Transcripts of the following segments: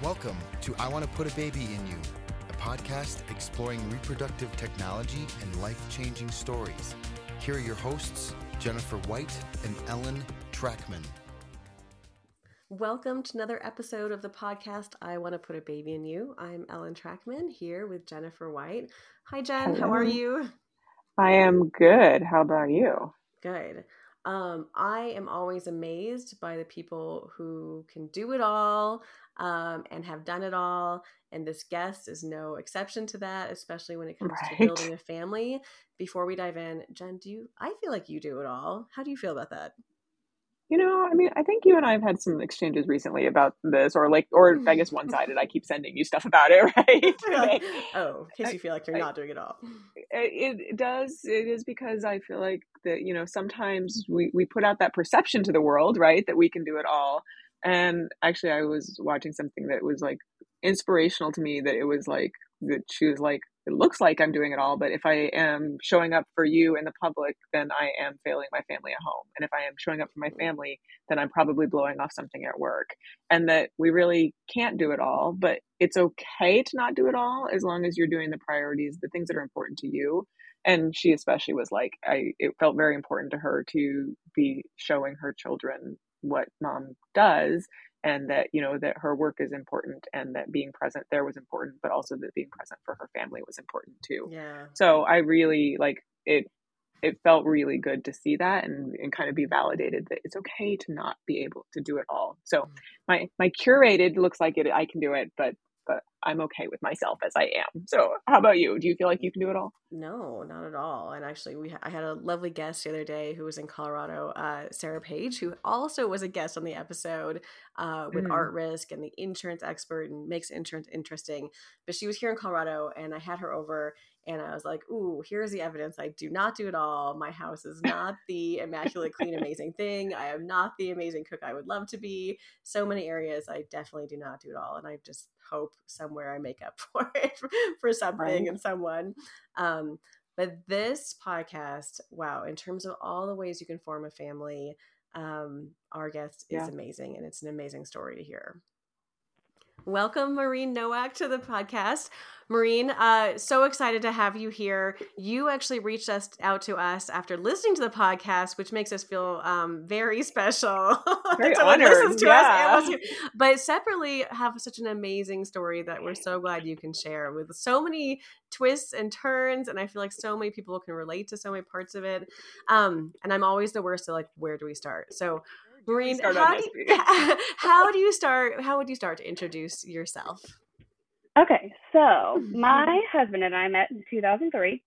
Welcome to I Want to Put a Baby in You, a podcast exploring reproductive technology and life changing stories. Here are your hosts, Jennifer White and Ellen Trachman. Welcome to another episode of the podcast I Want to Put a Baby in You. I'm Ellen Trachman here with Jennifer White. Hi, Jen. Hello. How are you? I am good. How about you? Good. Um, I am always amazed by the people who can do it all um, and have done it all. And this guest is no exception to that, especially when it comes right. to building a family. Before we dive in, Jen, do you? I feel like you do it all. How do you feel about that? You know, I mean, I think you and I have had some exchanges recently about this, or like, or I guess one sided. I keep sending you stuff about it, right? oh, in case you feel like you're I, not doing it all. It, it does. It is because I feel like that, you know, sometimes we, we put out that perception to the world, right? That we can do it all. And actually, I was watching something that was like inspirational to me that it was like, that she was like, it looks like I'm doing it all, but if I am showing up for you in the public, then I am failing my family at home. And if I am showing up for my family, then I'm probably blowing off something at work. And that we really can't do it all, but it's okay to not do it all as long as you're doing the priorities, the things that are important to you. And she especially was like, I, it felt very important to her to be showing her children what mom does and that you know that her work is important and that being present there was important but also that being present for her family was important too. Yeah. So i really like it it felt really good to see that and, and kind of be validated that it's okay to not be able to do it all. So mm. my my curated looks like it i can do it but but I'm okay with myself as I am. So, how about you? Do you feel like you can do it all? No, not at all. And actually, we I had a lovely guest the other day who was in Colorado, uh, Sarah Page, who also was a guest on the episode uh, with mm. Art Risk and the insurance expert and makes insurance interesting. But she was here in Colorado, and I had her over, and I was like, "Ooh, here's the evidence. I do not do it all. My house is not the immaculate, clean, amazing thing. I am not the amazing cook I would love to be. So many areas I definitely do not do it all, and I just hope somewhere I make up for it for something right. and someone. Um, but this podcast, wow, in terms of all the ways you can form a family, um, our guest is yeah. amazing, and it's an amazing story to hear. Welcome, Maureen Nowak, to the podcast. Maureen, uh, so excited to have you here. You actually reached us out to us after listening to the podcast, which makes us feel um, very special. Very honored. yeah. Us, but separately, have such an amazing story that we're so glad you can share with so many twists and turns, and I feel like so many people can relate to so many parts of it. Um, and I'm always the worst at like, where do we start? So. Maureen, how do, you, how do you start? How would you start to introduce yourself? Okay, so my husband and I met in 2003.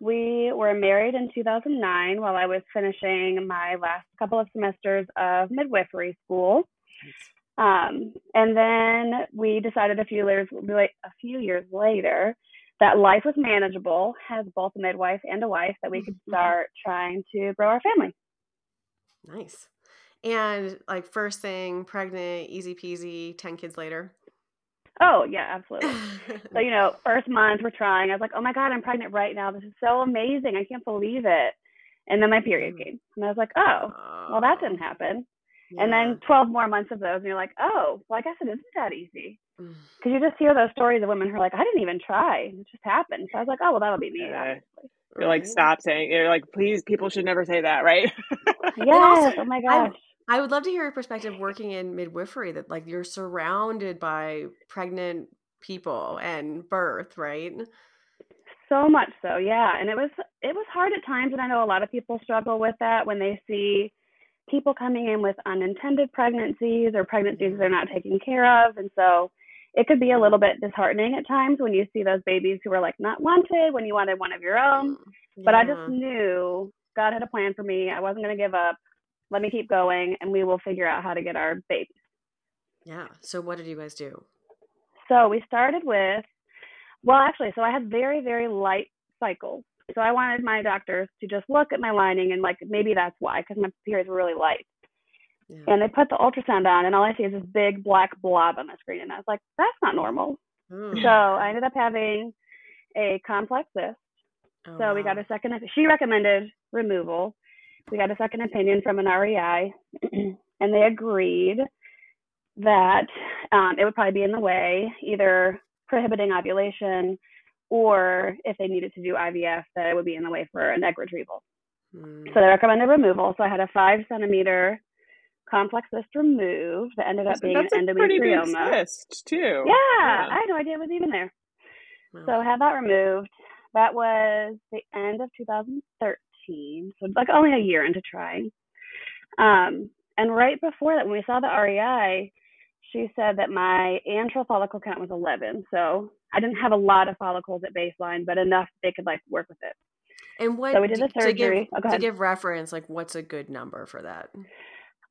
We were married in 2009 while I was finishing my last couple of semesters of midwifery school. Um, and then we decided a few years a few years later that life was manageable as both a midwife and a wife that we could mm-hmm. start trying to grow our family. Nice. And like first thing, pregnant, easy peasy, 10 kids later. Oh yeah, absolutely. so you know, first month we're trying. I was like, oh my god, I'm pregnant right now. This is so amazing. I can't believe it. And then my period mm. came, and I was like, oh, well that didn't happen. Yeah. And then 12 more months of those, and you're like, oh, well I guess it isn't that easy. Because mm. you just hear those stories of women who are like, I didn't even try. It just happened. So I was like, oh well, that'll be me. Yeah. You're like, stop saying. You're like, please, people should never say that, right? yes. oh my gosh. I would love to hear your perspective working in midwifery that like you're surrounded by pregnant people and birth, right? So much so, yeah. And it was it was hard at times and I know a lot of people struggle with that when they see people coming in with unintended pregnancies or pregnancies they're mm-hmm. not taking care of and so it could be a little bit disheartening at times when you see those babies who are like not wanted when you wanted one of your own. Yeah. But I just knew God had a plan for me. I wasn't going to give up let me keep going and we will figure out how to get our babies. Yeah. So what did you guys do? So we started with well actually so I had very very light cycles. So I wanted my doctors to just look at my lining and like maybe that's why because my periods were really light. Yeah. And they put the ultrasound on and all I see is this big black blob on the screen and I was like that's not normal. Mm. So I ended up having a complex cyst. Oh, so we got a second she recommended removal we got a second opinion from an REI, and they agreed. that um, it would probably be in the way, either prohibiting ovulation or if they needed to do IVF, that it would be in the way for an egg retrieval. Mm. So they recommended removal. So I had a five centimeter complex cyst removed that ended up being an endometrioma. cyst too. Yeah, yeah, I had no idea it was even there. Wow. So I had that removed. That was the end of 2013, so like only a year into trying. Um, and right before that, when we saw the REI, she said that my antral follicle count was 11. So I didn't have a lot of follicles at baseline, but enough they could like work with it. And what? So we did the surgery. To give, oh, to give reference, like what's a good number for that?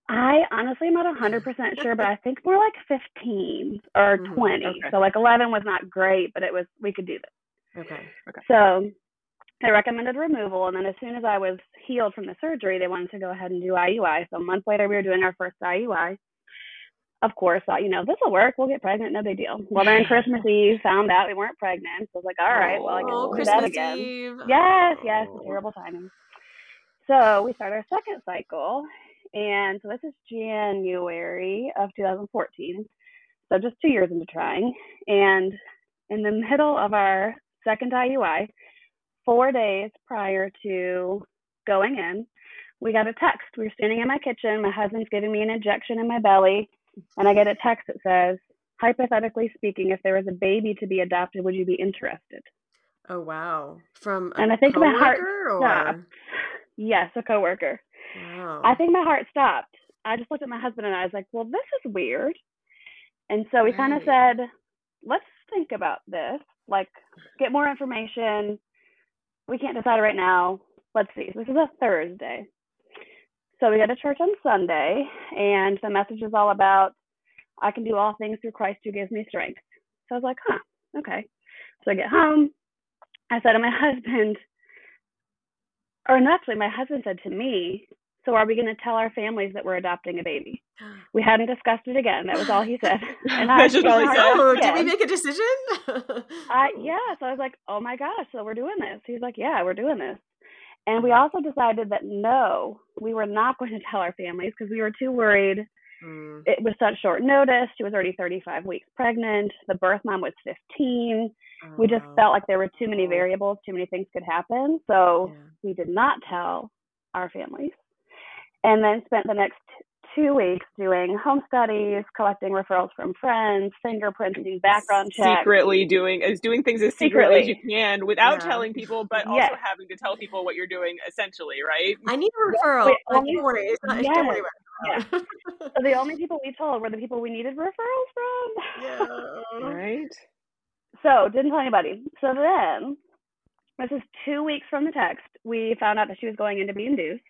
I honestly am not 100% sure, but I think more like 15 or mm-hmm. 20. Okay. So like 11 was not great, but it was, we could do this. Okay. Okay. So they recommended removal. And then as soon as I was healed from the surgery, they wanted to go ahead and do IUI. So a month later, we were doing our first IUI. Of course, thought, you know, this will work. We'll get pregnant. No big deal. Well, then Christmas Eve found out we weren't pregnant. So I was like, all right, well, I guess oh, we'll do that again. Eve. Yes, yes, oh. terrible timing. So we start our second cycle. And so this is January of 2014. So just two years into trying. And in the middle of our second IUI, four days prior to going in, we got a text. We were standing in my kitchen. My husband's giving me an injection in my belly. And I get a text that says, hypothetically speaking, if there was a baby to be adopted, would you be interested? Oh wow! From and I think my heart or? stopped. Yes, a coworker. Wow. I think my heart stopped. I just looked at my husband and I was like, well, this is weird. And so we right. kind of said, let's think about this, like get more information. We can't decide right now. Let's see. This is a Thursday. So we go to church on Sunday, and the message is all about, I can do all things through Christ who gives me strength. So I was like, huh, okay. So I get home. I said to my husband, or actually, my husband said to me, so are we going to tell our families that we're adopting a baby? We hadn't discussed it again. That was all he said. And I was like, oh, did we make a decision? I, yeah. So I was like, oh my gosh, so we're doing this. He's like, yeah, we're doing this. And we also decided that no, we were not going to tell our families because we were too worried. Mm. It was such short notice. She was already 35 weeks pregnant. The birth mom was 15. Oh. We just oh. felt like there were too many variables, too many things could happen. So yeah. we did not tell our families and then spent the next two weeks doing home studies, collecting referrals from friends, fingerprinting, background checks. Secretly doing is doing things as secretly, secretly as you can without yeah. telling people, but also yes. having to tell people what you're doing essentially, right? I need a referral. Wait, like, don't worry, it's not, yes. don't worry. Yeah. so the only people we told were the people we needed referrals from. Yeah. right. So didn't tell anybody. So then this is two weeks from the text. We found out that she was going in to be induced.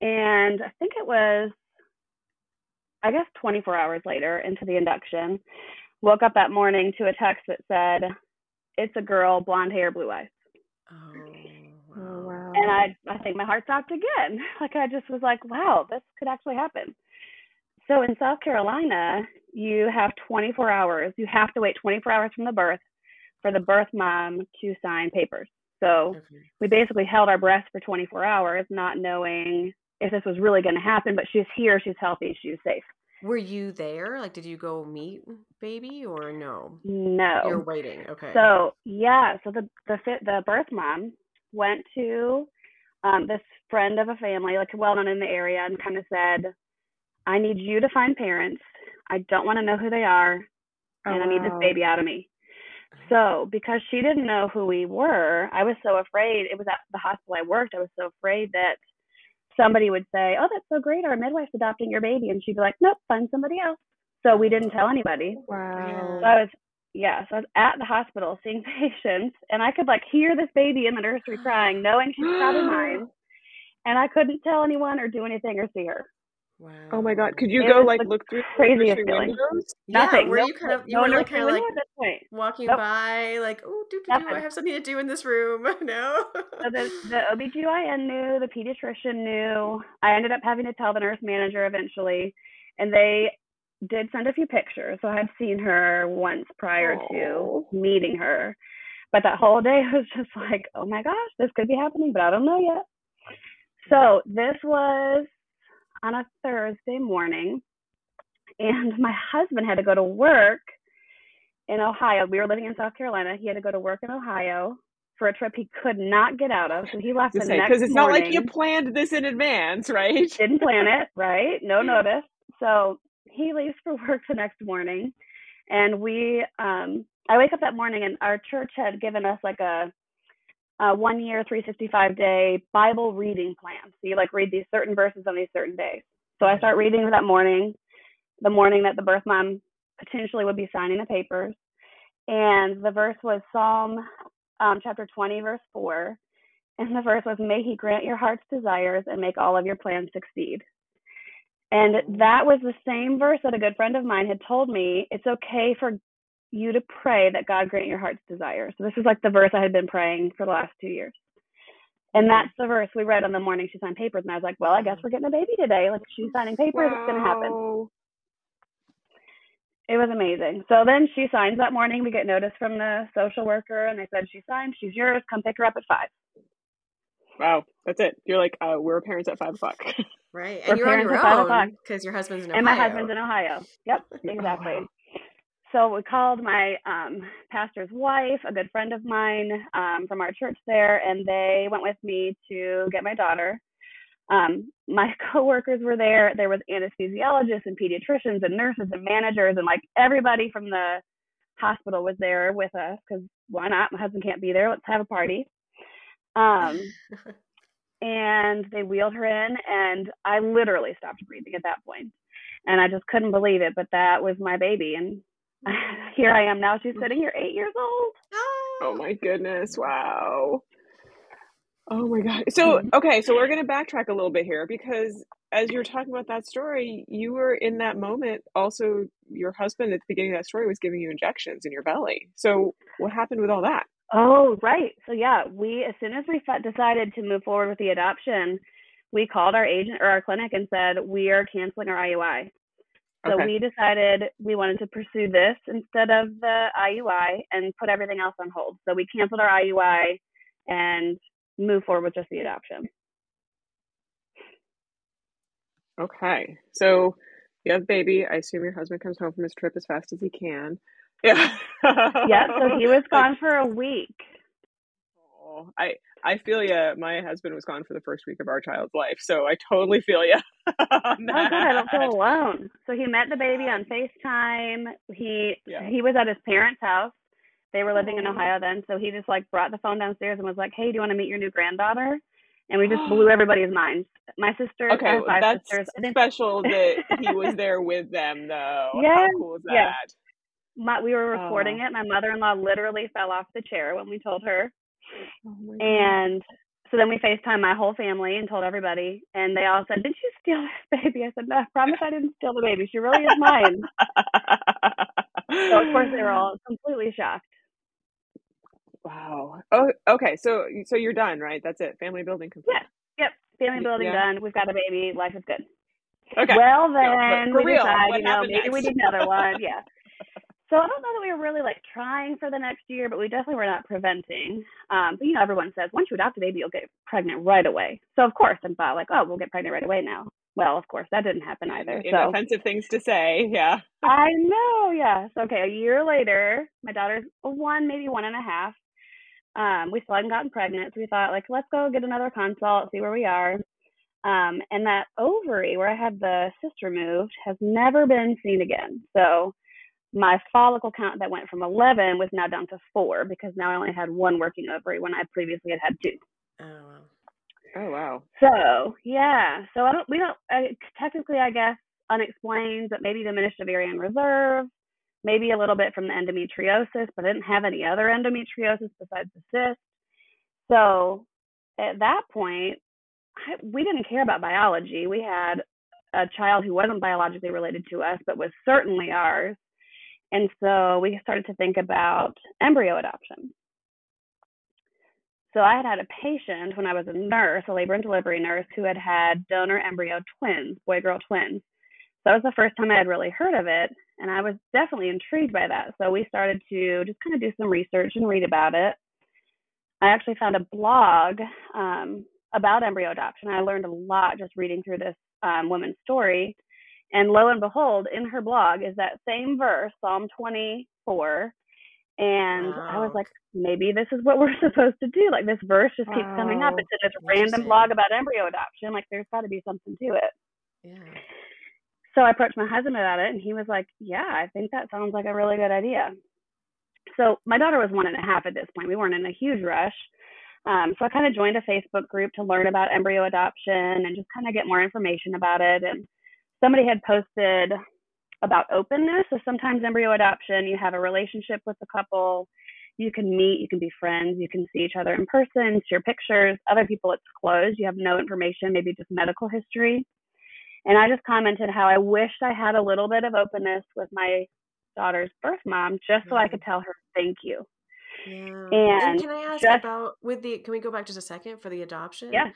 And I think it was, I guess, 24 hours later into the induction, woke up that morning to a text that said, It's a girl, blonde hair, blue eyes. Oh, oh wow. And I, I think my heart stopped again. Like I just was like, wow, this could actually happen. So in South Carolina, you have 24 hours. You have to wait 24 hours from the birth for the birth mom to sign papers. So okay. we basically held our breath for 24 hours, not knowing if this was really going to happen, but she's here, she's healthy, she's safe. Were you there? Like, did you go meet baby or no? No. You're waiting. Okay. So yeah, so the the the birth mom went to um, this friend of a family, like well known in the area, and kind of said, "I need you to find parents. I don't want to know who they are, and oh, I need this baby out of me." So, because she didn't know who we were, I was so afraid. It was at the hospital I worked. I was so afraid that somebody would say, "Oh, that's so great! Our midwife's adopting your baby," and she'd be like, "Nope, find somebody else." So we didn't tell anybody. Wow. So I was, yeah, so I was at the hospital seeing patients, and I could like hear this baby in the nursery crying, knowing she's probably mine, and I couldn't tell anyone or do anything or see her. Wow. Oh my God! Could you it go like look through craziest feeling? Windows? Nothing. Yeah, were you kind of you no, were like kind of like walking nope. by, like, oh, do, do, do, I have something to do in this room? no. so the the OBGYN knew, the pediatrician knew. I ended up having to tell the nurse manager eventually, and they did send a few pictures. So I had seen her once prior oh. to meeting her, but that whole day was just like, oh my gosh, this could be happening, but I don't know yet. So this was on a Thursday morning. And my husband had to go to work in Ohio. We were living in South Carolina. He had to go to work in Ohio for a trip he could not get out of. So he left the say, next Because it's morning. not like you planned this in advance, right? Didn't plan it, right? No notice. So he leaves for work the next morning. And we, um, I wake up that morning and our church had given us like a, a one year, 365 day Bible reading plan. So you like read these certain verses on these certain days. So I start reading that morning, the morning that the birth mom potentially would be signing the papers. And the verse was Psalm um, chapter 20, verse 4. And the verse was, May he grant your heart's desires and make all of your plans succeed. And that was the same verse that a good friend of mine had told me it's okay for you to pray that God grant your heart's desire. So this is like the verse I had been praying for the last two years. And that's the verse we read on the morning she signed papers. And I was like, well, I guess we're getting a baby today. Like she's signing papers, wow. it's going to happen. It was amazing. So then she signs that morning. We get notice from the social worker, and they said she signed. She's yours. Come pick her up at five. Wow, that's it. You're like, uh, we're parents at five o'clock. Right, and we're you're on your own because your husband's in Ohio. And my husband's in Ohio. Yep, exactly. wow. So we called my um, pastor's wife, a good friend of mine um, from our church there, and they went with me to get my daughter um, my coworkers were there. There was anesthesiologists and pediatricians and nurses and managers and like everybody from the hospital was there with us because why not? My husband can't be there. Let's have a party. Um, and they wheeled her in, and I literally stopped breathing at that point, and I just couldn't believe it. But that was my baby, and here I am now. She's sitting here, eight years old. Oh my goodness! Wow. Oh my God. So, mm-hmm. okay, so we're going to backtrack a little bit here because as you're talking about that story, you were in that moment. Also, your husband at the beginning of that story was giving you injections in your belly. So, what happened with all that? Oh, right. So, yeah, we, as soon as we decided to move forward with the adoption, we called our agent or our clinic and said, we are canceling our IUI. So okay. we decided we wanted to pursue this instead of the IUI and put everything else on hold. So we canceled our IUI and move forward with just the adoption. Okay. So you have baby. I assume your husband comes home from his trip as fast as he can. Yeah. yeah. So he was gone for a week. Oh, I I feel you. My husband was gone for the first week of our child's life, so I totally feel you. oh, good. I don't feel alone. So he met the baby on Facetime. He yeah. he was at his parents' house they were living in oh. Ohio then, so he just like brought the phone downstairs and was like, "Hey, do you want to meet your new granddaughter?" And we just blew everybody's minds. My sister, okay, five that's sisters. special that he was there with them, though. Yeah, How cool is that? Yes. My, we were recording oh. it. My mother-in-law literally fell off the chair when we told her, oh and so then we FaceTime my whole family and told everybody, and they all said, "Did you steal this baby?" I said, "No, I promise I didn't steal the baby. She really is mine." so of course they were all completely shocked. Wow. Oh, okay. So, so you're done, right? That's it. Family building complete. Yeah. Yep. Family building yeah. done. We've got a baby. Life is good. Okay. Well, then no, we real, decide, you know, maybe next? we need another one. Yeah. So I don't know that we were really like trying for the next year, but we definitely were not preventing. Um, but you know, everyone says once you adopt a baby, you'll get pregnant right away. So of course, I thought like, oh, we'll get pregnant right away now. Well, of course, that didn't happen either. So. Offensive things to say, yeah. I know, yes. Okay, a year later, my daughter's one, maybe one and a half um, we still hadn't gotten pregnant, so we thought like let's go get another consult, see where we are. Um, and that ovary where I had the cyst removed has never been seen again. So my follicle count that went from 11 was now down to four because now I only had one working ovary when I previously had had two. Oh wow. Oh wow. So yeah, so I don't we don't technically I guess unexplained, but maybe diminished ovarian reserve maybe a little bit from the endometriosis, but I didn't have any other endometriosis besides the cyst. So at that point, I, we didn't care about biology. We had a child who wasn't biologically related to us, but was certainly ours. And so we started to think about embryo adoption. So I had had a patient when I was a nurse, a labor and delivery nurse, who had had donor embryo twins, boy girl twins. So that was the first time I had really heard of it. And I was definitely intrigued by that. So we started to just kind of do some research and read about it. I actually found a blog um, about embryo adoption. I learned a lot just reading through this um, woman's story. And lo and behold, in her blog is that same verse, Psalm 24. And wow. I was like, maybe this is what we're supposed to do. Like this verse just keeps wow. coming up. It's in this random blog about embryo adoption. Like there's got to be something to it. Yeah. So I approached my husband about it, and he was like, "Yeah, I think that sounds like a really good idea." So my daughter was one and a half at this point. We weren't in a huge rush. Um, so I kind of joined a Facebook group to learn about embryo adoption and just kind of get more information about it. And somebody had posted about openness. So sometimes embryo adoption, you have a relationship with the couple, you can meet, you can be friends, you can see each other in person, share pictures. Other people, it's closed. You have no information, maybe just medical history. And I just commented how I wished I had a little bit of openness with my daughter's birth mom just so I could mm-hmm. tell her thank you. Yeah. And, and can I ask just, about with the can we go back just a second for the adoption? Yeah.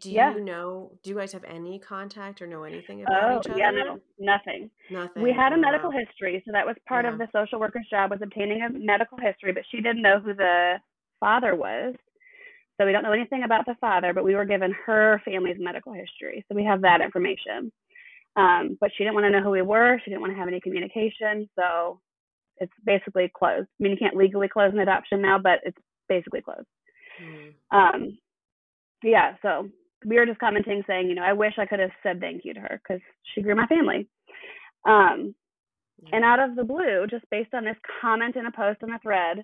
Do yeah. you know? Do you guys have any contact or know anything about oh, each other? yeah, no, nothing. Nothing. We had a medical wow. history, so that was part yeah. of the social worker's job was obtaining a medical history, but she didn't know who the father was. So we don't know anything about the father, but we were given her family's medical history. So we have that information. Um, but she didn't want to know who we were. She didn't want to have any communication. So it's basically closed. I mean, you can't legally close an adoption now, but it's basically closed. Mm. Um, yeah, so we were just commenting saying, you know, I wish I could have said thank you to her because she grew my family. Um, and out of the blue, just based on this comment in a post on a thread,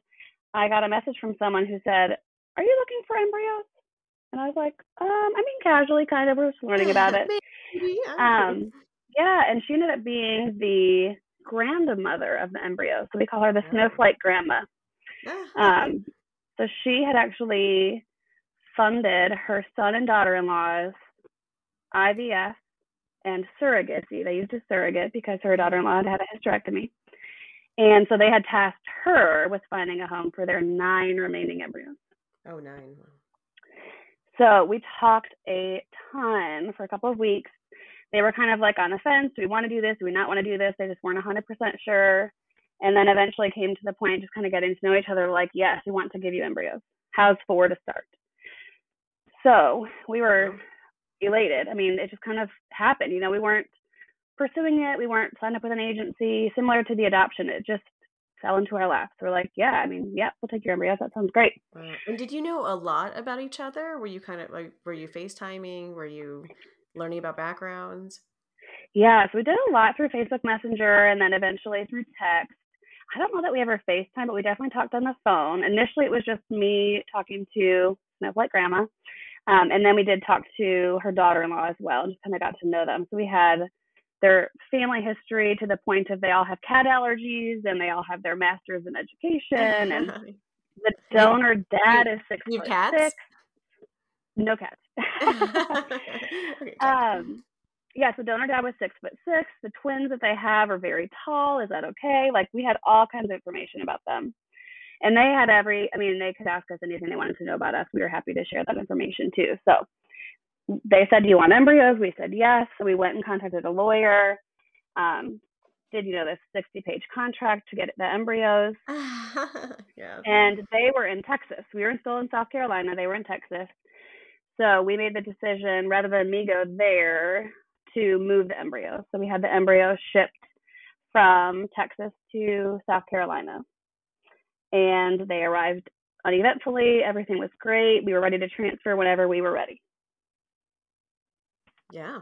I got a message from someone who said, Are you looking for embryos? And I was like, um, I mean, casually, kind of, we're just learning about it. um, yeah, and she ended up being the grandmother of the embryo. So we call her the snowflake grandma. Um, so she had actually funded her son and daughter in law's IVF and surrogacy. They used a surrogate because her daughter in law had had a hysterectomy. And so they had tasked her with finding a home for their nine remaining embryos. Oh, nine. So we talked a ton for a couple of weeks. They were kind of like on the fence. Do we want to do this? Do we not want to do this? They just weren't 100% sure. And then eventually came to the point just kind of getting to know each other like, yes, we want to give you embryos. How's four to start? So we were elated. I mean, it just kind of happened. You know, we weren't pursuing it. We weren't signed up with an agency. Similar to the adoption, it just fell into our laps. We're like, yeah, I mean, yeah, we'll take your embryos. That sounds great. And did you know a lot about each other? Were you kind of like, were you FaceTiming? Were you learning about backgrounds? Yeah, so we did a lot through Facebook Messenger and then eventually through text. I don't know that we ever FaceTime, but we definitely talked on the phone. Initially, it was just me talking to Snowflake Grandma. Um, and then we did talk to her daughter in law as well, and just kind of got to know them. So we had their family history to the point of they all have cat allergies and they all have their masters in education. And the donor dad is six you foot cats? six. No cats. okay, um, yeah, so donor dad was six foot six. The twins that they have are very tall. Is that okay? Like we had all kinds of information about them. And they had every, I mean, they could ask us anything they wanted to know about us. We were happy to share that information too. So they said, Do you want embryos? We said yes. So we went and contacted a lawyer. Um, did you know this 60 page contract to get the embryos? yeah. And they were in Texas. We were still in South Carolina. They were in Texas. So we made the decision rather than me go there to move the embryos. So we had the embryos shipped from Texas to South Carolina and they arrived uneventfully. Everything was great. We were ready to transfer whenever we were ready. Yeah.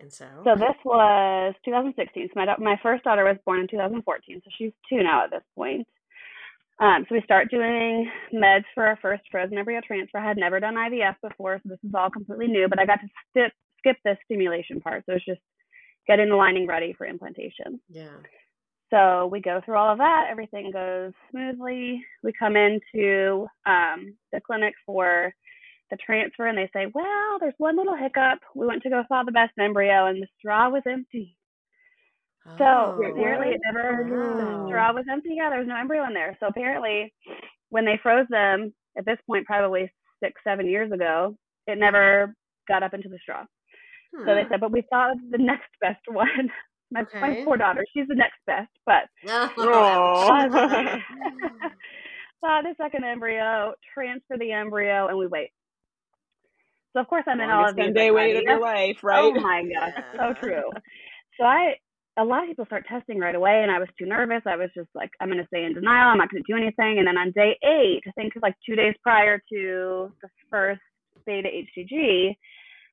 And so So this was 2016. So my my first daughter was born in 2014, so she's 2 now at this point. Um, so we start doing meds for our first frozen embryo transfer. I had never done IVF before, so this is all completely new, but I got to skip skip the stimulation part. So it's just getting the lining ready for implantation. Yeah. So we go through all of that. Everything goes smoothly. We come into um, the clinic for the transfer, and they say, "Well, there's one little hiccup. We went to go thaw the best embryo, and the straw was empty." Oh, so apparently, it never the straw was empty. Yeah, there was no embryo in there. So apparently, when they froze them at this point, probably six, seven years ago, it never got up into the straw. Hmm. So they said, but we thought the next best one. My, okay. my poor daughter, she's the next best, but oh. saw the second embryo, transfer the embryo, and we wait. So of course I'm in all of these. day like, wait of your life, oh right? Oh my gosh, so true. so I a lot of people start testing right away and I was too nervous. I was just like, I'm gonna stay in denial, I'm not gonna do anything. And then on day eight, I think like two days prior to the first beta HCG,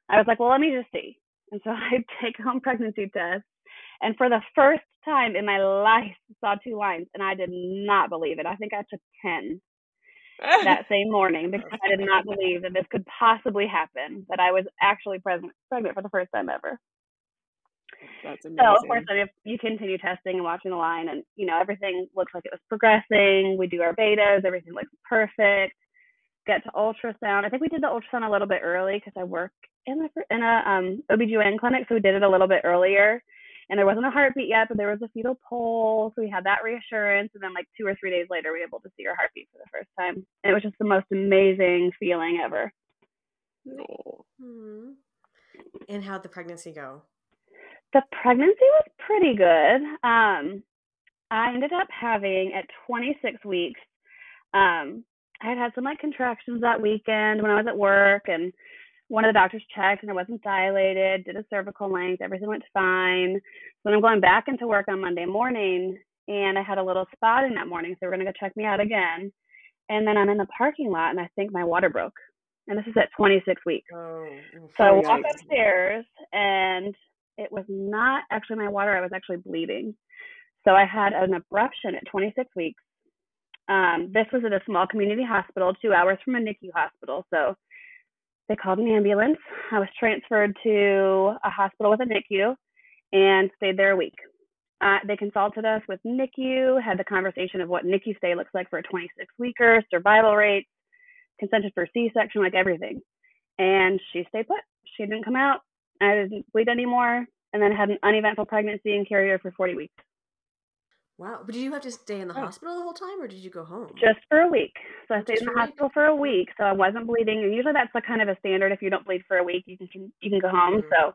I was like, well, let me just see. And so I take home pregnancy test. And for the first time in my life, saw two lines, and I did not believe it. I think I took 10 that same morning because I did not believe that this could possibly happen, that I was actually pregnant, pregnant for the first time ever. That's amazing. So of course, then if you continue testing and watching the line, and you know everything looks like it was progressing. We do our betas, everything looks perfect. Get to ultrasound. I think we did the ultrasound a little bit early because I work in a in a um, OBGYN clinic, so we did it a little bit earlier. And there wasn't a heartbeat yet, but there was a fetal pulse. So we had that reassurance. And then, like two or three days later, we were able to see her heartbeat for the first time. And it was just the most amazing feeling ever. Oh. Hmm. And how'd the pregnancy go? The pregnancy was pretty good. Um, I ended up having at 26 weeks. Um, I had had some like contractions that weekend when I was at work, and one of the doctors checked and it wasn't dilated, did a cervical length, everything went fine. So then I'm going back into work on Monday morning and I had a little spotting that morning. So were going to go check me out again. And then I'm in the parking lot and I think my water broke. And this is at 26 weeks. Oh, So I walk upstairs and it was not actually my water. I was actually bleeding. So I had an abruption at 26 weeks. Um, this was at a small community hospital, two hours from a NICU hospital. So they called an ambulance. I was transferred to a hospital with a NICU and stayed there a week. Uh, they consulted us with NICU, had the conversation of what NICU stay looks like for a 26 weeker, survival rates, consented for C section, like everything. And she stayed put. She didn't come out. I didn't bleed anymore. And then had an uneventful pregnancy and carried her for 40 weeks, Wow. But did you have to stay in the Oh. hospital the whole time or did you go home? just for a week. So I stayed just in the week? hospital for a week, so I wasn't bleeding. And usually that's the kind of a standard. If you don't bleed for a week, you can you can go home. Mhm. So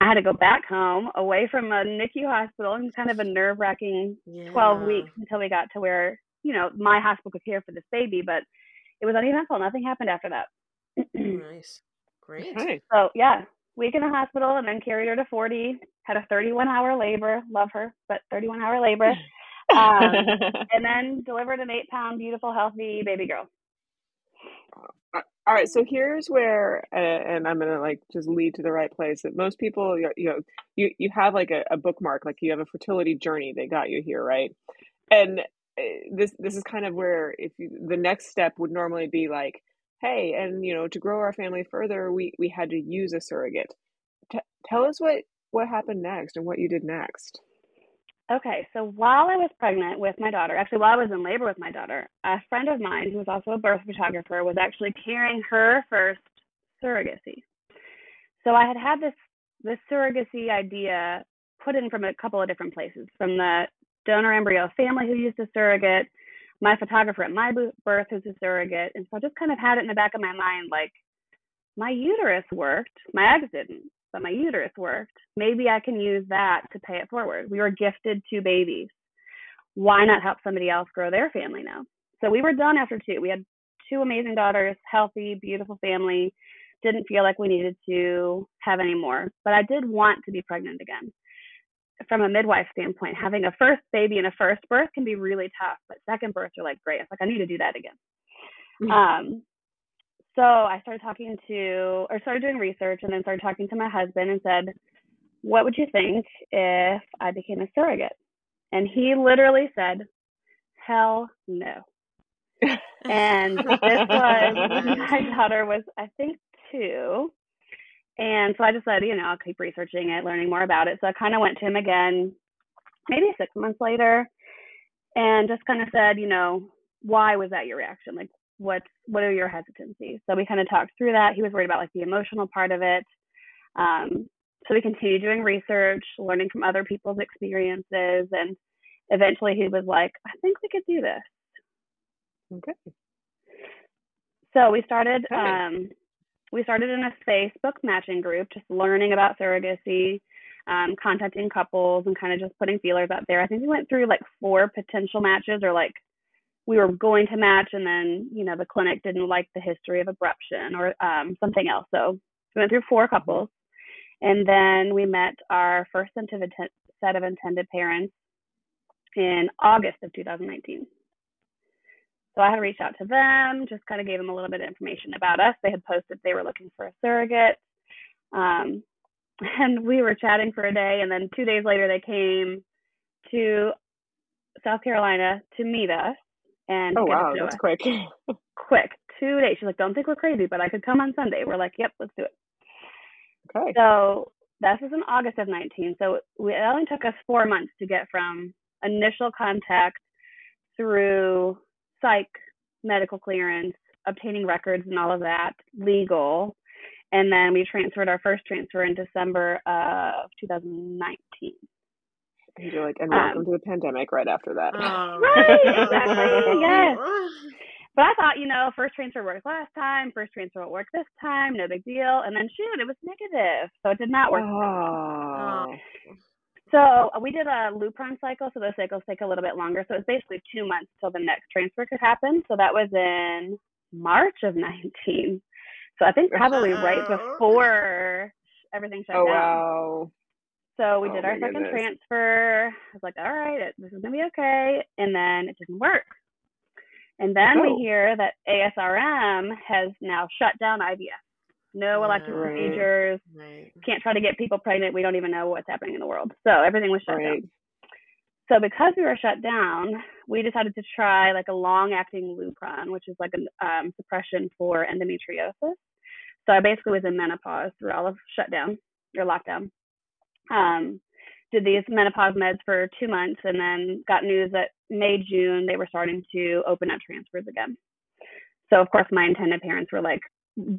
I had to go back home, away from a NICU hospital, and kind of a nerve wracking yeah. 12 weeks until we got to where you know my hospital could care for this baby. But it was uneventful. Nothing happened after that. Nice. Great. Okay. So yeah, week in the hospital, and then carried her to 40. Had a 31 hour labor. Love her, but 31 hour labor. Um, and then delivered an eight pound, beautiful, healthy baby girl. All right, so here's where, uh, and I'm gonna like just lead to the right place. That most people, you you know, you you have like a, a bookmark, like you have a fertility journey. They got you here, right? And uh, this this is kind of where if you, the next step would normally be like, hey, and you know, to grow our family further, we we had to use a surrogate. T- tell us what what happened next and what you did next. Okay, so while I was pregnant with my daughter, actually while I was in labor with my daughter, a friend of mine who was also a birth photographer was actually carrying her first surrogacy. So I had had this this surrogacy idea put in from a couple of different places, from the donor embryo family who used a surrogate, my photographer at my birth who's a surrogate, and so I just kind of had it in the back of my mind like my uterus worked, my eggs didn't but my uterus worked. Maybe I can use that to pay it forward. We were gifted two babies. Why not help somebody else grow their family now? So we were done after two. We had two amazing daughters, healthy, beautiful family. Didn't feel like we needed to have any more, but I did want to be pregnant again. From a midwife standpoint, having a first baby and a first birth can be really tough, but second births are like great. It's like I need to do that again. Um, so I started talking to, or started doing research, and then started talking to my husband and said, "What would you think if I became a surrogate?" And he literally said, "Hell no." And this was my daughter was I think two, and so I just said, you know, I'll keep researching it, learning more about it. So I kind of went to him again, maybe six months later, and just kind of said, you know, why was that your reaction? Like, what what are your hesitancies? So we kind of talked through that. He was worried about like the emotional part of it. Um, so we continued doing research, learning from other people's experiences, and eventually he was like, I think we could do this. Okay. So we started Okay. um, we started in a Facebook matching group, just learning about surrogacy, um, contacting couples, and kind of just putting feelers out there. I think we went through like four potential matches, or like we were going to match, and then you know the clinic didn't like the history of abruption or um, something else. So we went through four couples, And then we met our first set of intended parents in August of 2019. So I had reached out to them, just kind of gave them a little bit of information about us. They had posted they were looking for a surrogate. Um, and we were chatting for a day. And then two days later, they came to South Carolina to meet us. And oh, wow, that's us. quick. quick. Two days. She's like, don't think we're crazy, but I could come on Sunday. We're like, yep, let's do it. Okay. So this was in August of 19. So we, it only took us four months to get from initial contact through psych, medical clearance, obtaining records and all of that, legal. And then we transferred our first transfer in December of 2019. You're like, and welcome um, to the pandemic right after that. Oh. Right, exactly. yes. But I thought, you know, first transfer worked last time, first transfer won't work this time, no big deal. And then shoot, it was negative. So it did not work. Oh. So uh, we did a Lupron cycle. So those cycles take a little bit longer. So it's basically two months till the next transfer could happen. So that was in March of 19. So I think probably right before everything shut oh, down. Wow. So we oh, did our second goodness. transfer. I was like, all right, this is going to be okay. And then it didn't work. And then oh. we hear that ASRM has now shut down IVF. No elective right. procedures. Right. Can't try to get people pregnant. We don't even know what's happening in the world. So everything was shut right. down. So because we were shut down, we decided to try like a long-acting Lupron, which is like a um, suppression for endometriosis. So I basically was in menopause through all of shutdown or lockdown. Um, did these menopause meds for two months and then got news that May, June, they were starting to open up transfers again. So, of course, my intended parents were like,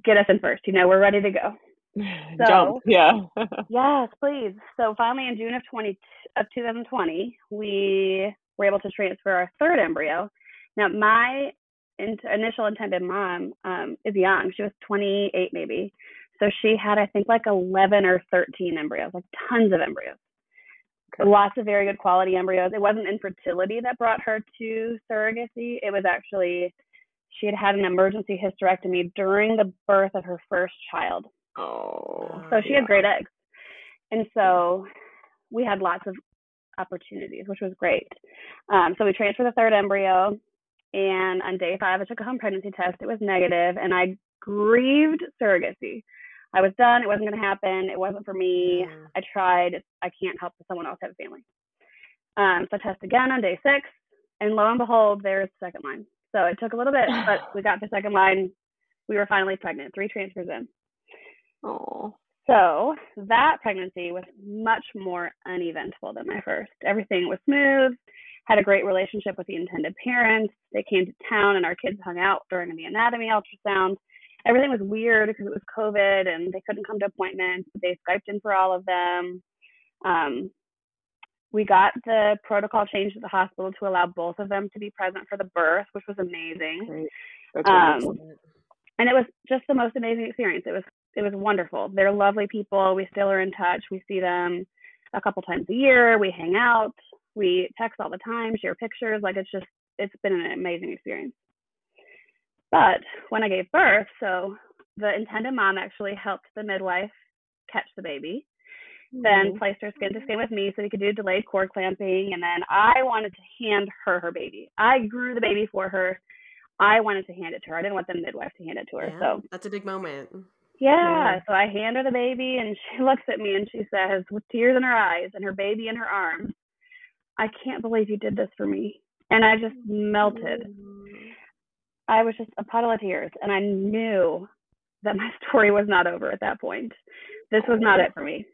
get us in first. You know, we're ready to go. So, Jump, yeah. yes, please. So, finally, in June of 20, of 2020, we were able to transfer our third embryo. Now, my in- initial intended mom um, is young. She was 28, maybe. So she had, I think, like 11 or 13 embryos, like tons of embryos. Okay. Lots of very good quality embryos. It wasn't infertility that brought her to surrogacy. It was actually she had had an emergency hysterectomy during the birth of her first child. Oh. So she yeah. had great eggs. And so we had lots of opportunities, which was great. Um, so we transferred the third embryo. And on day five, I took a home pregnancy test. It was negative, and I grieved surrogacy. I was done. It wasn't going to happen. It wasn't for me. I tried. I can't help someone else have a family. Um, so I test again on day six, and lo and behold, there's the second line. So it took a little bit, but we got the second line. We were finally pregnant, three transfers in. Oh. So that pregnancy was much more uneventful than my first. Everything was smooth. Had a great relationship with the intended parents. They came to town and our kids hung out during the anatomy ultrasound everything was weird because it was COVID and they couldn't come to appointments. They Skyped in for all of them. Um, we got the protocol changed at the hospital to allow both of them to be present for the birth, which was amazing. Um, and it was just the most amazing experience. It was it was wonderful. They're lovely people. We still are in touch. We see them a couple times a year. We hang out. We text all the time, share pictures. Like it's just it's been an amazing experience. But when I gave birth, so the intended mom actually helped the midwife catch the baby, mm-hmm. then placed her skin to skin with me so we could do delayed cord clamping. And then I wanted to hand her her baby. I grew the baby for her. I wanted to hand it to her. I didn't want the midwife to hand it to her. Yeah, so that's a big moment. Yeah, yeah. So I hand her the baby and she looks at me and she says, with tears in her eyes and her baby in her arms, I can't believe you did this for me. And I just melted. Mm-hmm. I was just a puddle of tears, and I knew that my story was not over at that point. This was not it for me.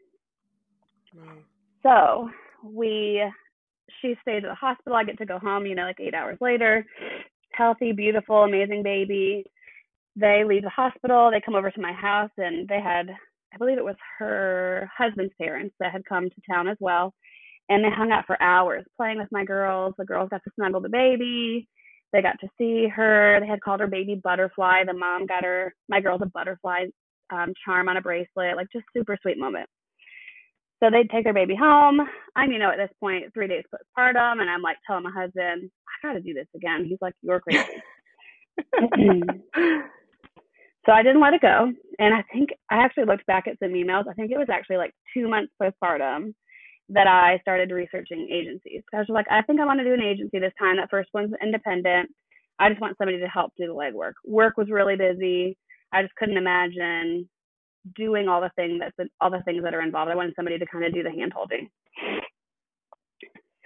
So we, she stayed at the hospital. I get to go home, you know, like eight hours later. Healthy, beautiful, amazing baby. They leave the hospital. They come over to my house, and they had, I believe it was her husband's parents that had come to town as well. And they hung out for hours playing with my girls. The girls got to snuggle the baby they got to see her. They had called her baby butterfly. The mom got her, my girl's a butterfly um, charm on a bracelet, like just super sweet moment. So they'd take their baby home. I'm, you know, at this point, three days postpartum, and I'm like telling my husband, I got to do this again. He's like, You're crazy. so I didn't let it go. And I think I actually looked back at some emails. I think it was actually like two months postpartum that I started researching agencies. I was like, I think I want to do an agency this time. That first one's independent. I just want somebody to help do the legwork. Work was really busy. I just couldn't imagine doing all the things that's all the things that are involved. I wanted somebody to kind of do the hand holding.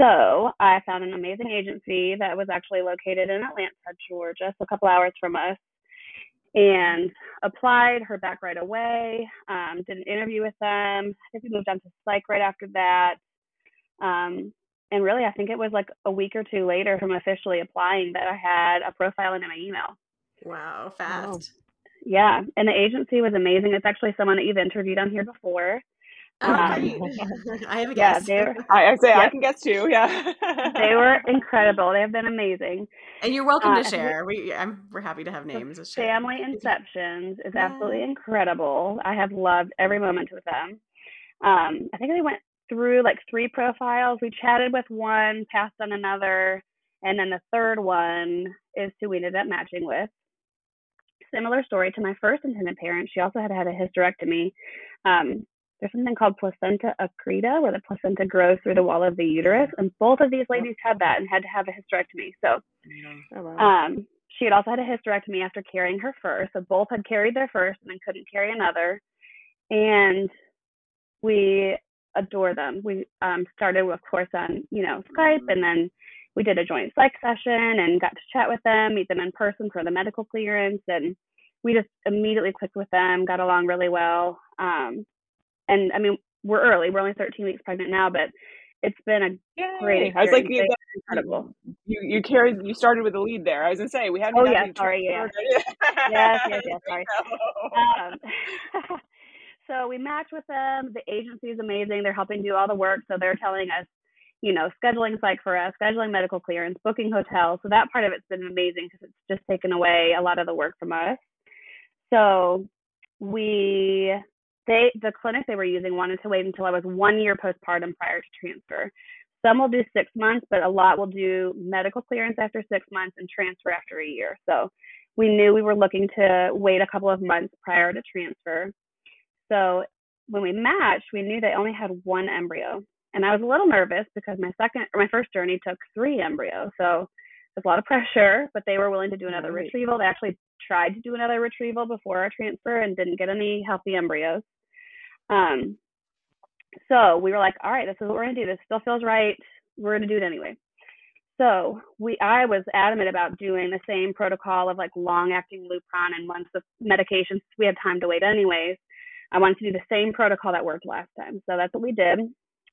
So I found an amazing agency that was actually located in Atlanta, Georgia, so a couple hours from us, and applied. Heard back right away. Um, did an interview with them. I think we moved on to psych right after that. Um, and really, I think it was like a week or two later from officially applying that I had a profile in my email. Wow, fast. Wow. Yeah, and the agency was amazing. It's actually someone that you've interviewed on here before. Um, I have a guess. Yeah, I, I say. I can guess too. Yeah, they were incredible. They have been amazing. And you're welcome uh, to share. We, I'm, we're happy to have names. Family Inceptions is yeah. absolutely incredible. I have loved every moment with them. Um, I think they went through like three profiles. We chatted with one, passed on another, and then the third one is who we ended up matching with. Similar story to my first intended parent. She also had had a hysterectomy. Um, there's something called placenta accreta, where the placenta grows through the wall of the uterus, and both of these ladies had that and had to have a hysterectomy. So, oh, wow. um, she had also had a hysterectomy after carrying her first. So both had carried their first and then couldn't carry another. And we adore them. We um, started, of course, on you know Skype, and then we did a joint psych session and got to chat with them, meet them in person for the medical clearance, and we just immediately clicked with them, got along really well. Um, and I mean, we're early. We're only 13 weeks pregnant now, but it's been a Yay. great experience. I was like, you, incredible. You you carried you started with a lead there. I was gonna say we had. Oh yeah, sorry, yeah. yes, yes, yes, sorry. Um, so we match with them. The agency is amazing. They're helping do all the work. So they're telling us, you know, scheduling psych for us, scheduling medical clearance, booking hotels. So that part of it's been amazing because it's just taken away a lot of the work from us. So we they the clinic they were using wanted to wait until I was one year postpartum prior to transfer. Some will do six months, but a lot will do medical clearance after six months and transfer after a year. So we knew we were looking to wait a couple of months prior to transfer. So when we matched, we knew they only had one embryo. And I was a little nervous because my second or my first journey took three embryos. So there's a lot of pressure, but they were willing to do another retrieval. They actually tried to do another retrieval before our transfer and didn't get any healthy embryos. Um, so we were like, all right, this is what we're gonna do. This still feels right. We're gonna do it anyway. So we, I was adamant about doing the same protocol of like long-acting Lupron and months of medications. We had time to wait anyways. I wanted to do the same protocol that worked last time. So that's what we did.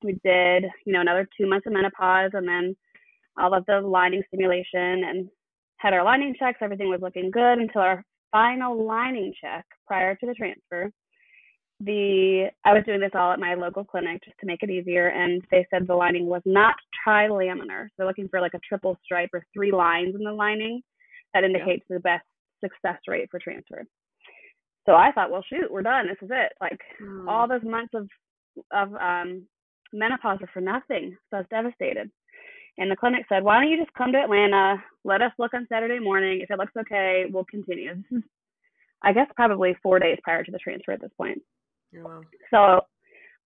We did, you know, another two months of menopause and then all of the lining stimulation and had our lining checks. Everything was looking good until our final lining check prior to the transfer the I was doing this all at my local clinic just to make it easier, and they said the lining was not trilaminar. They're looking for like a triple stripe or three lines in the lining that indicates yeah. the best success rate for transfer. So I thought, well, shoot, we're done. This is it. Like mm. all those months of of um, menopause are for nothing. So I was devastated. And the clinic said, why don't you just come to Atlanta? Let us look on Saturday morning. If it looks okay, we'll continue. This is, I guess, probably four days prior to the transfer at this point. So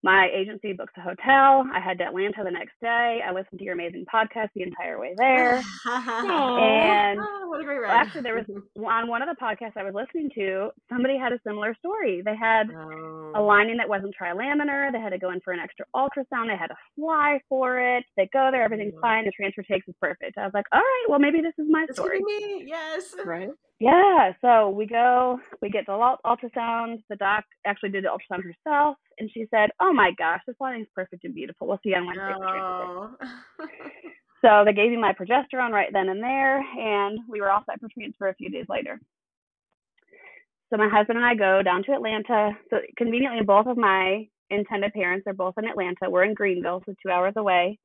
my agency books a hotel. I head to Atlanta the next day. I listened to your amazing podcast the entire way there. and oh, what a great ride. actually, there was on one of the podcasts I was listening to, somebody had a similar story. They had oh. a lining that wasn't trilaminar. They had to go in for an extra ultrasound. They had to fly for it. They go there, everything's oh. fine. The transfer takes is perfect. I was like, all right, well, maybe this is my story. Me. Yes. Right. Yeah, so we go, we get the ultrasound. The doc actually did the ultrasound herself, and she said, "Oh my gosh, this lining is perfect and beautiful. We'll see you on Wednesday." Oh. so they gave me my progesterone right then and there, and we were all set for transfer a few days later. So my husband and I go down to Atlanta. So conveniently, both of my intended parents are both in Atlanta. We're in Greenville, so two hours away,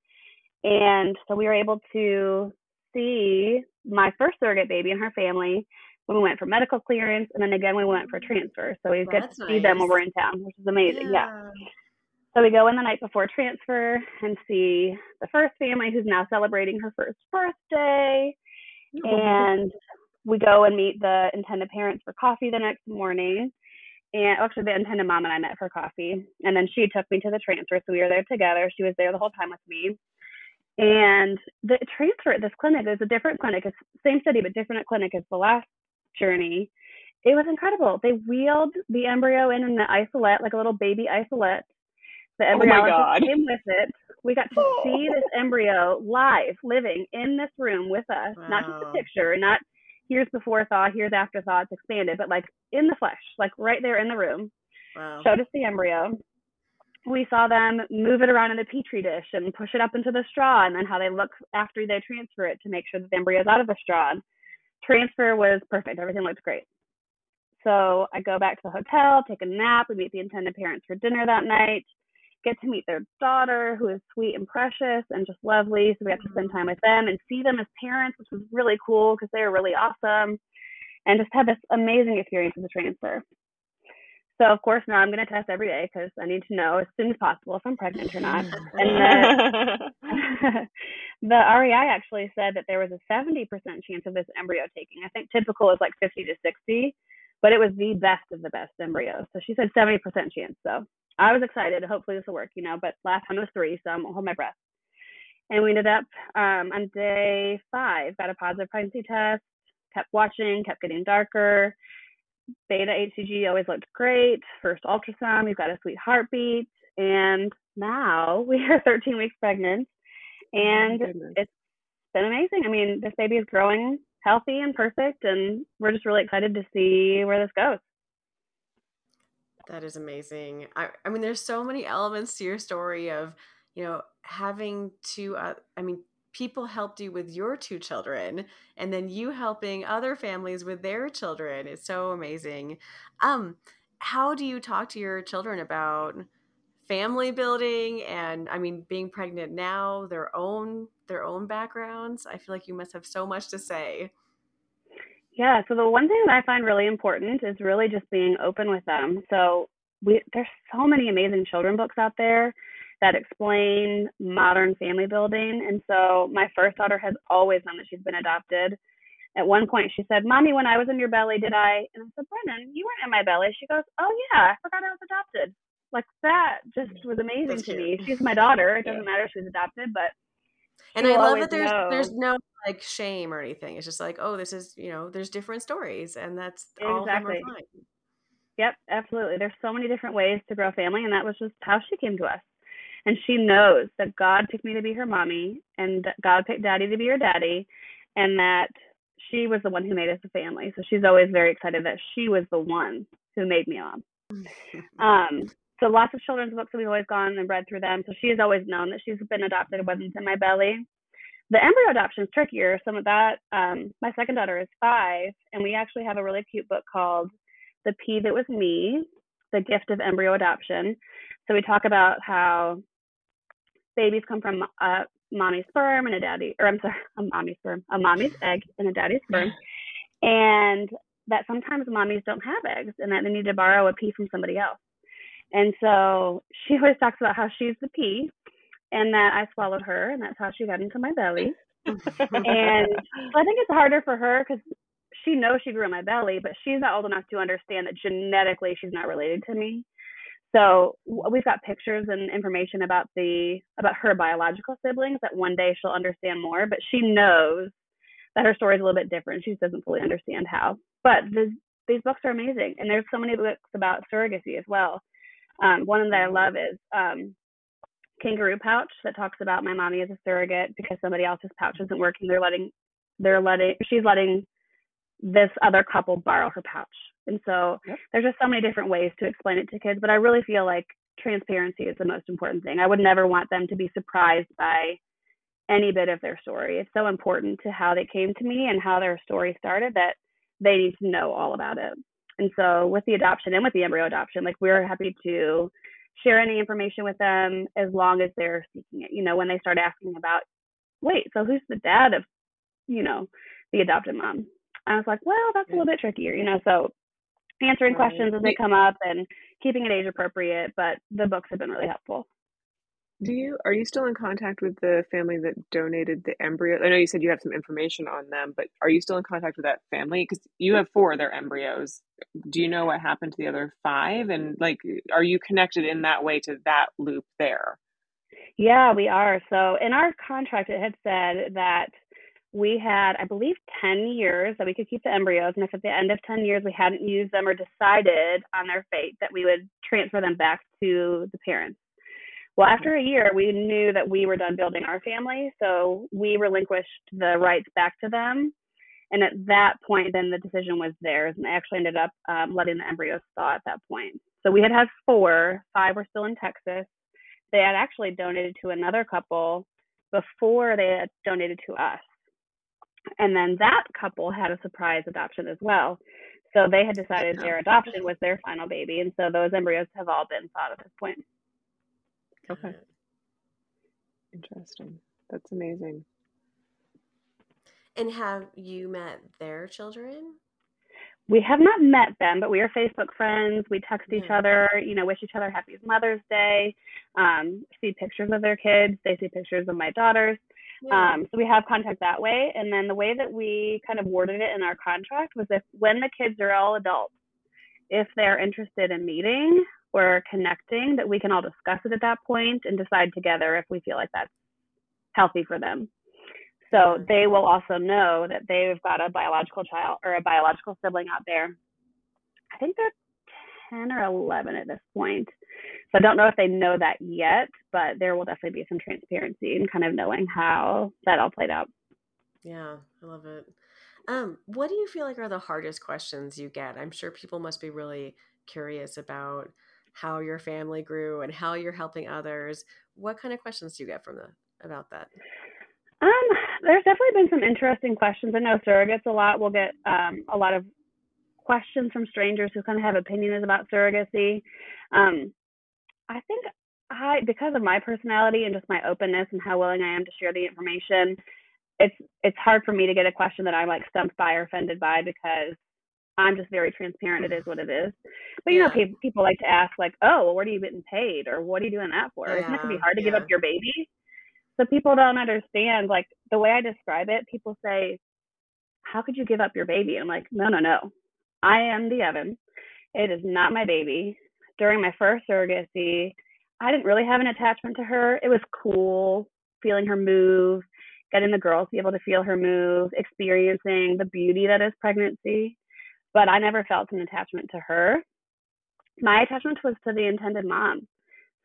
and so we were able to see my first surrogate baby and her family when we went for medical clearance, and then again we went for transfer. So we well, get to see nice. them when we're in town, which is amazing. Yeah. yeah. So we go in the night before transfer and see the first family who's now celebrating her first birthday. Oh. And we go and meet the intended parents for coffee the next morning. And actually, the intended mom and I met for coffee. And then she took me to the transfer. So we were there together. She was there the whole time with me. And the transfer at this clinic is a different clinic. It's same city, but different clinic as the last journey. It was incredible. They wheeled the embryo in in the isolette, like a little baby isolette. The oh embryologist oh came with it. We got to oh. see this embryo live, living in this room with us. Wow. Not just a picture, not here's before thought, here's after thoughts expanded, but like in the flesh, like right there in the room. Wow. Showed us the embryo we saw them move it around in the petri dish and push it up into the straw and then how they look after they transfer it to make sure that the embryo is out of the straw. Transfer was perfect. Everything looked great. So I go back to the hotel, take a nap. We meet the intended parents for dinner that night. Get to meet their daughter, who is sweet and precious and just lovely. So we got to spend time with them and see them as parents, which was really cool because they were really awesome. And just had this amazing experience with the transfer. So of course now I'm going to test every day because I need to know as soon as possible if I'm pregnant or not. And the, the REI actually said that there was a 70% chance of this embryo taking. I think typical is like 50 to 60, but it was the best of the best embryos. So she said 70% chance. So I was excited. Hopefully this will work, you know. But last time it was three, so I'm gonna hold my breath. And we ended up um, on day five, got a positive pregnancy test. Kept watching, kept getting darker beta HCG always looked great. First ultrasound, we've got a sweet heartbeat, and now we are 13 weeks pregnant, oh and oh it's been amazing. I mean, this baby is growing healthy and perfect, and we're just really excited to see where this goes. That is amazing. I, I mean, there's so many elements to your story of, you know, having to, uh, I mean, people helped you with your two children and then you helping other families with their children is so amazing. Um how do you talk to your children about family building and i mean being pregnant now their own their own backgrounds? I feel like you must have so much to say. Yeah so the one thing that i find really important is really just being open with them. So we there's so many amazing children books out there that explain modern family building. And so my first daughter has always known that she's been adopted. At one point, she said, Mommy, when I was in your belly, did I? And I said, Brennan, you weren't in my belly. She goes, Oh, yeah, I forgot I was adopted. Like that just was amazing That's to cute. me. She's my daughter. It doesn't yeah. matter if she's adopted, but. And I love that there's know. there's no like shame or anything. It's just like, oh, this is you know, there's different stories, and that's all exactly. Yep, absolutely. There's so many different ways to grow family, and that was just how she came to us. And she knows that God picked me to be her mommy and that God picked daddy to be her daddy and that she was the one who made us a family. So she's always very excited that she was the one who made me a mom. um, so lots of children's books that we've always gone and read through them. So she has always known that she's been adopted and wasn't in my belly. The embryo adoption is trickier. Some of that, um, my second daughter is five, and we actually have a really cute book called The Pea That Was Me, The Gift of Embryo Adoption. So we talk about how babies come from a mommy's sperm and a daddy, or I'm sorry, a mommy's sperm, a mommy's egg and a daddy's sperm, and that sometimes mommies don't have eggs and that they need to borrow a pea from somebody else. And so she always talks about how she's the pea and that I swallowed her and that's how she got into my belly. and I think it's harder for her because she knows she grew in my belly, but she's not old enough to understand that genetically she's not related to me. So we've got pictures and information about the about her biological siblings that one day she'll understand more, but she knows that her story is a little bit different. She doesn't fully understand how. But this, these books are amazing, and there's so many books about surrogacy as well. Um, one that I love is um, Kangaroo Pouch that talks about my mommy as a surrogate because somebody else's pouch isn't working. They're letting they're letting she's letting this other couple borrow her pouch and so yep. there's just so many different ways to explain it to kids, but I really feel like transparency is the most important thing. I would never want them to be surprised by any bit of their story. It's so important to how they came to me and how their story started that they need to know all about it. And so with the adoption and with the embryo adoption, like we're happy to share any information with them as long as they're seeking it. You know, when they start asking about, wait, so who's the dad of, you know, the adopted mom? I was like, well, that's a little bit trickier, you know. So answering right. questions as they come up and keeping it age appropriate. But the books have been really helpful. Do you are you still in contact with the family that donated the embryo? I know you said you have some information on them, but are you still in contact with that family? Because you have four of their embryos. Do you know what happened to the other five? And like, are you connected in that way to that loop there? Yeah, we are. So in our contract, it had said that we had, I believe, 10 years that we could keep the embryos. And if at the end of 10 years we hadn't used them or decided on their fate, that we would transfer them back to the parents. Well, after a year, we knew that we were done building our family, so we relinquished the rights back to them. And at that point, then the decision was theirs, and they actually ended up um, letting the embryos thaw at that point. So we had had four, five were still in Texas. They had actually donated to another couple before they had donated to us. And then that couple had a surprise adoption as well. So they had decided their adoption was their final baby, and so those embryos have all been thawed at this point. Okay. Interesting. That's amazing. And have you met their children? We have not met them, but we are Facebook friends. We text each other, you know, wish each other happy Mother's Day, um, see pictures of their kids. They see pictures of my daughters. Yeah. Um, so we have contact that way. And then the way that we kind of worded it in our contract was if when the kids are all adults, if they're interested in meeting or connecting, that we can all discuss it at that point and decide together if we feel like that's healthy for them. So they will also know that they've got a biological child or a biological sibling out there. I think they're 10 or 11 at this point. So I don't know if they know that yet, but there will definitely be some transparency and kind of knowing how that all played out. Yeah, I love it. Um, what do you feel like are the hardest questions you get? I'm sure people must be really curious about how your family grew and how you're helping others. What kind of questions do you get from the about that? Um, there's definitely been some interesting questions. I know surrogates a lot. We'll get um, a lot of questions from strangers who kind of have opinions about surrogacy. Um, I think I, because of my personality and just my openness and how willing I am to share the information, it's it's hard for me to get a question that I'm like stumped by or offended by because I'm just very transparent. It is what it is. But you know, Yeah. people people like to ask like, "Oh, well, what are you getting paid?" or "What are you doing that for?" Isn't it gonna be hard to give up your baby? So people don't understand. Like the way I describe it, people say, "How could you give up your baby?" I'm like, "No, no, no. I am the oven. It is not my baby." During my first surrogacy, I didn't really have an attachment to her. It was cool feeling her move, getting the girls to be able to feel her move, experiencing the beauty that is pregnancy. But I never felt an attachment to her. My attachment was to the intended mom.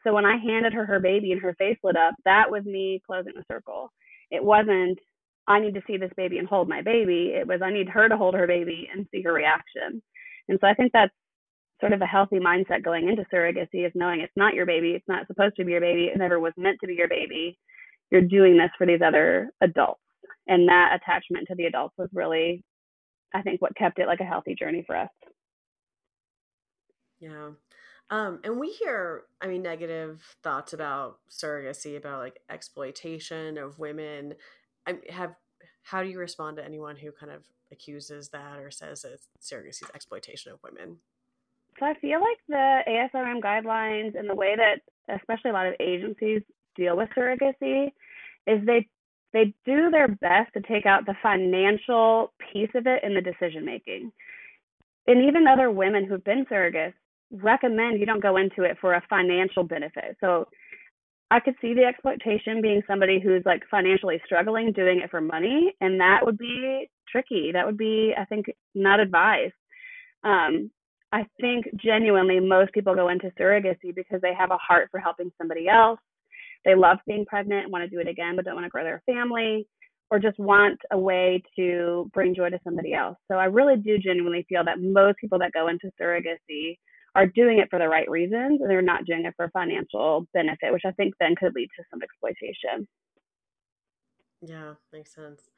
So when I handed her her baby and her face lit up, that was me closing the circle. It wasn't, I need to see this baby and hold my baby. It was, I need her to hold her baby and see her reaction. And so I think that's sort of a healthy mindset going into surrogacy is knowing it's not your baby. It's not supposed to be your baby. It never was meant to be your baby. You're doing this for these other adults. And that attachment to the adults was really, I think, what kept it like a healthy journey for us. Yeah. Um, and we hear, I mean, negative thoughts about surrogacy, about like exploitation of women. I have, how do you respond to anyone who kind of accuses that or says that surrogacy is exploitation of women? So I feel like the ASRM guidelines and the way that especially a lot of agencies deal with surrogacy is they they do their best to take out the financial piece of it in the decision making. And even other women who've been surrogates recommend you don't go into it for a financial benefit. So I could see the exploitation being somebody who's like financially struggling doing it for money and that would be tricky. That would be I think not advised. Um, I think genuinely most people go into surrogacy because they have a heart for helping somebody else. They love being pregnant and want to do it again, but don't want to grow their family or just want a way to bring joy to somebody else. So I really do genuinely feel that most people that go into surrogacy are doing it for the right reasons and they're not doing it for financial benefit, which I think then could lead to some exploitation. Yeah, makes sense.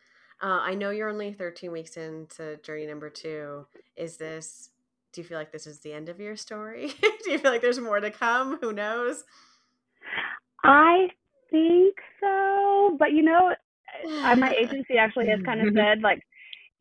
Uh, I know you're only 13 weeks into journey number two. Is this, do you feel like this is the end of your story? do you feel like there's more to come? Who knows? I think so, but you know, uh, my agency actually has kind of said like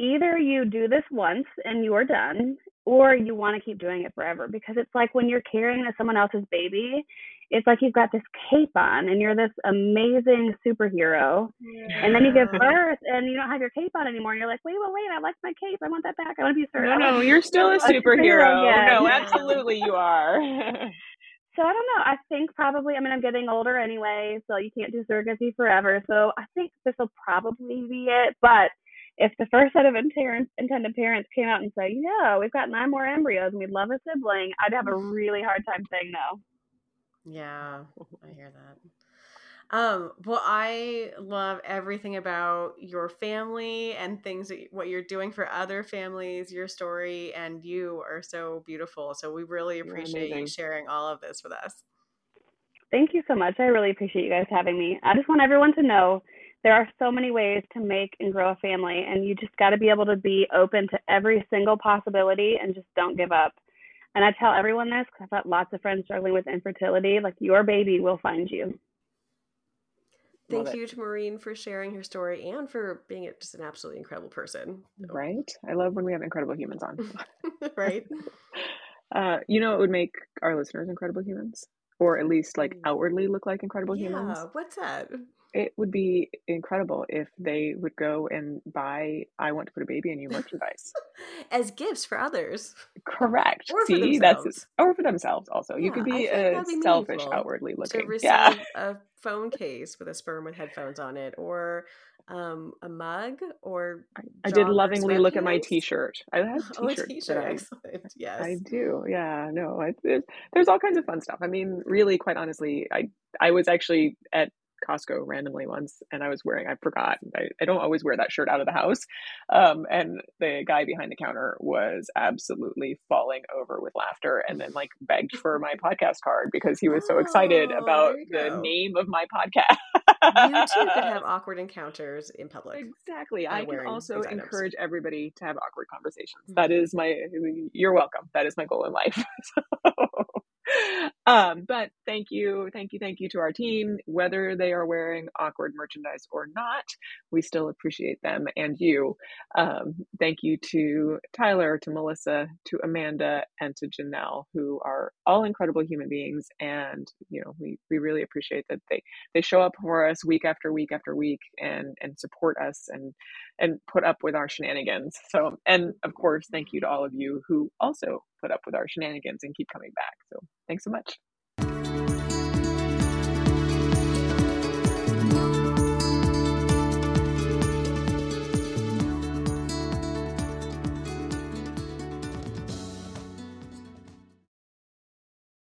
either you do this once and you're done or you want to keep doing it forever because it's like when you're carrying someone else's baby it's like you've got this cape on and you're this amazing superhero. Yeah. And then you give birth and you don't have your cape on anymore. And you're like, wait, wait, wait, I like my cape. I want that back. I want to be a superhero. No, no, you're still a superhero. superhero no, absolutely you are. so I don't know. I think probably, I mean, I'm getting older anyway, so you can't do surrogacy forever. So I think this will probably be it. But if the first set of intended parents came out and said, yeah, we've got nine more embryos and we'd love a sibling, I'd have a really hard time saying no. Yeah, I hear that. Um, well, I love everything about your family and things that what you're doing for other families. Your story and you are so beautiful. So we really appreciate you sharing all of this with us. Thank you so much. I really appreciate you guys having me. I just want everyone to know there are so many ways to make and grow a family, and you just got to be able to be open to every single possibility and just don't give up. And I tell everyone this because I've got lots of friends struggling with infertility. Like your baby will find you. Thank you to Maureen for sharing her story and for being just an absolutely incredible person. Right. I love when we have incredible humans on. right. Uh, you know, it would make our listeners incredible humans, or at least like mm. outwardly look like incredible yeah, humans. What's that? It would be incredible if they would go and buy I want to put a baby in you merchandise as gifts for others. Correct. Or See, that's or for themselves also. Yeah, you could be a be selfish outwardly looking. To receive yeah. a phone case with a sperm with headphones on it or um, a mug or I did lovingly look at my t-shirt. I have oh, t-shirts. Oh, t-shirt. Excellent. Yes. I do. Yeah, no. It, there's all kinds of fun stuff. I mean, really quite honestly, I I was actually at Costco randomly once and I was wearing, I forgot, I, I don't always wear that shirt out of the house. Um, and the guy behind the counter was absolutely falling over with laughter and then like begged for my podcast card because he was so excited oh, about the go. name of my podcast. you too could have awkward encounters in public. Exactly. I can also encourage everybody to have awkward conversations. Mm-hmm. That is my, you're welcome. That is my goal in life. so um, but thank you, thank you, thank you to our team. Whether they are wearing awkward merchandise or not, we still appreciate them and you. Um, thank you to Tyler, to Melissa, to Amanda, and to Janelle, who are all incredible human beings. And you know, we we really appreciate that they they show up for us week after week after week and and support us and and put up with our shenanigans. So, and of course, thank you to all of you who also put up with our shenanigans and keep coming back. So, thanks so much.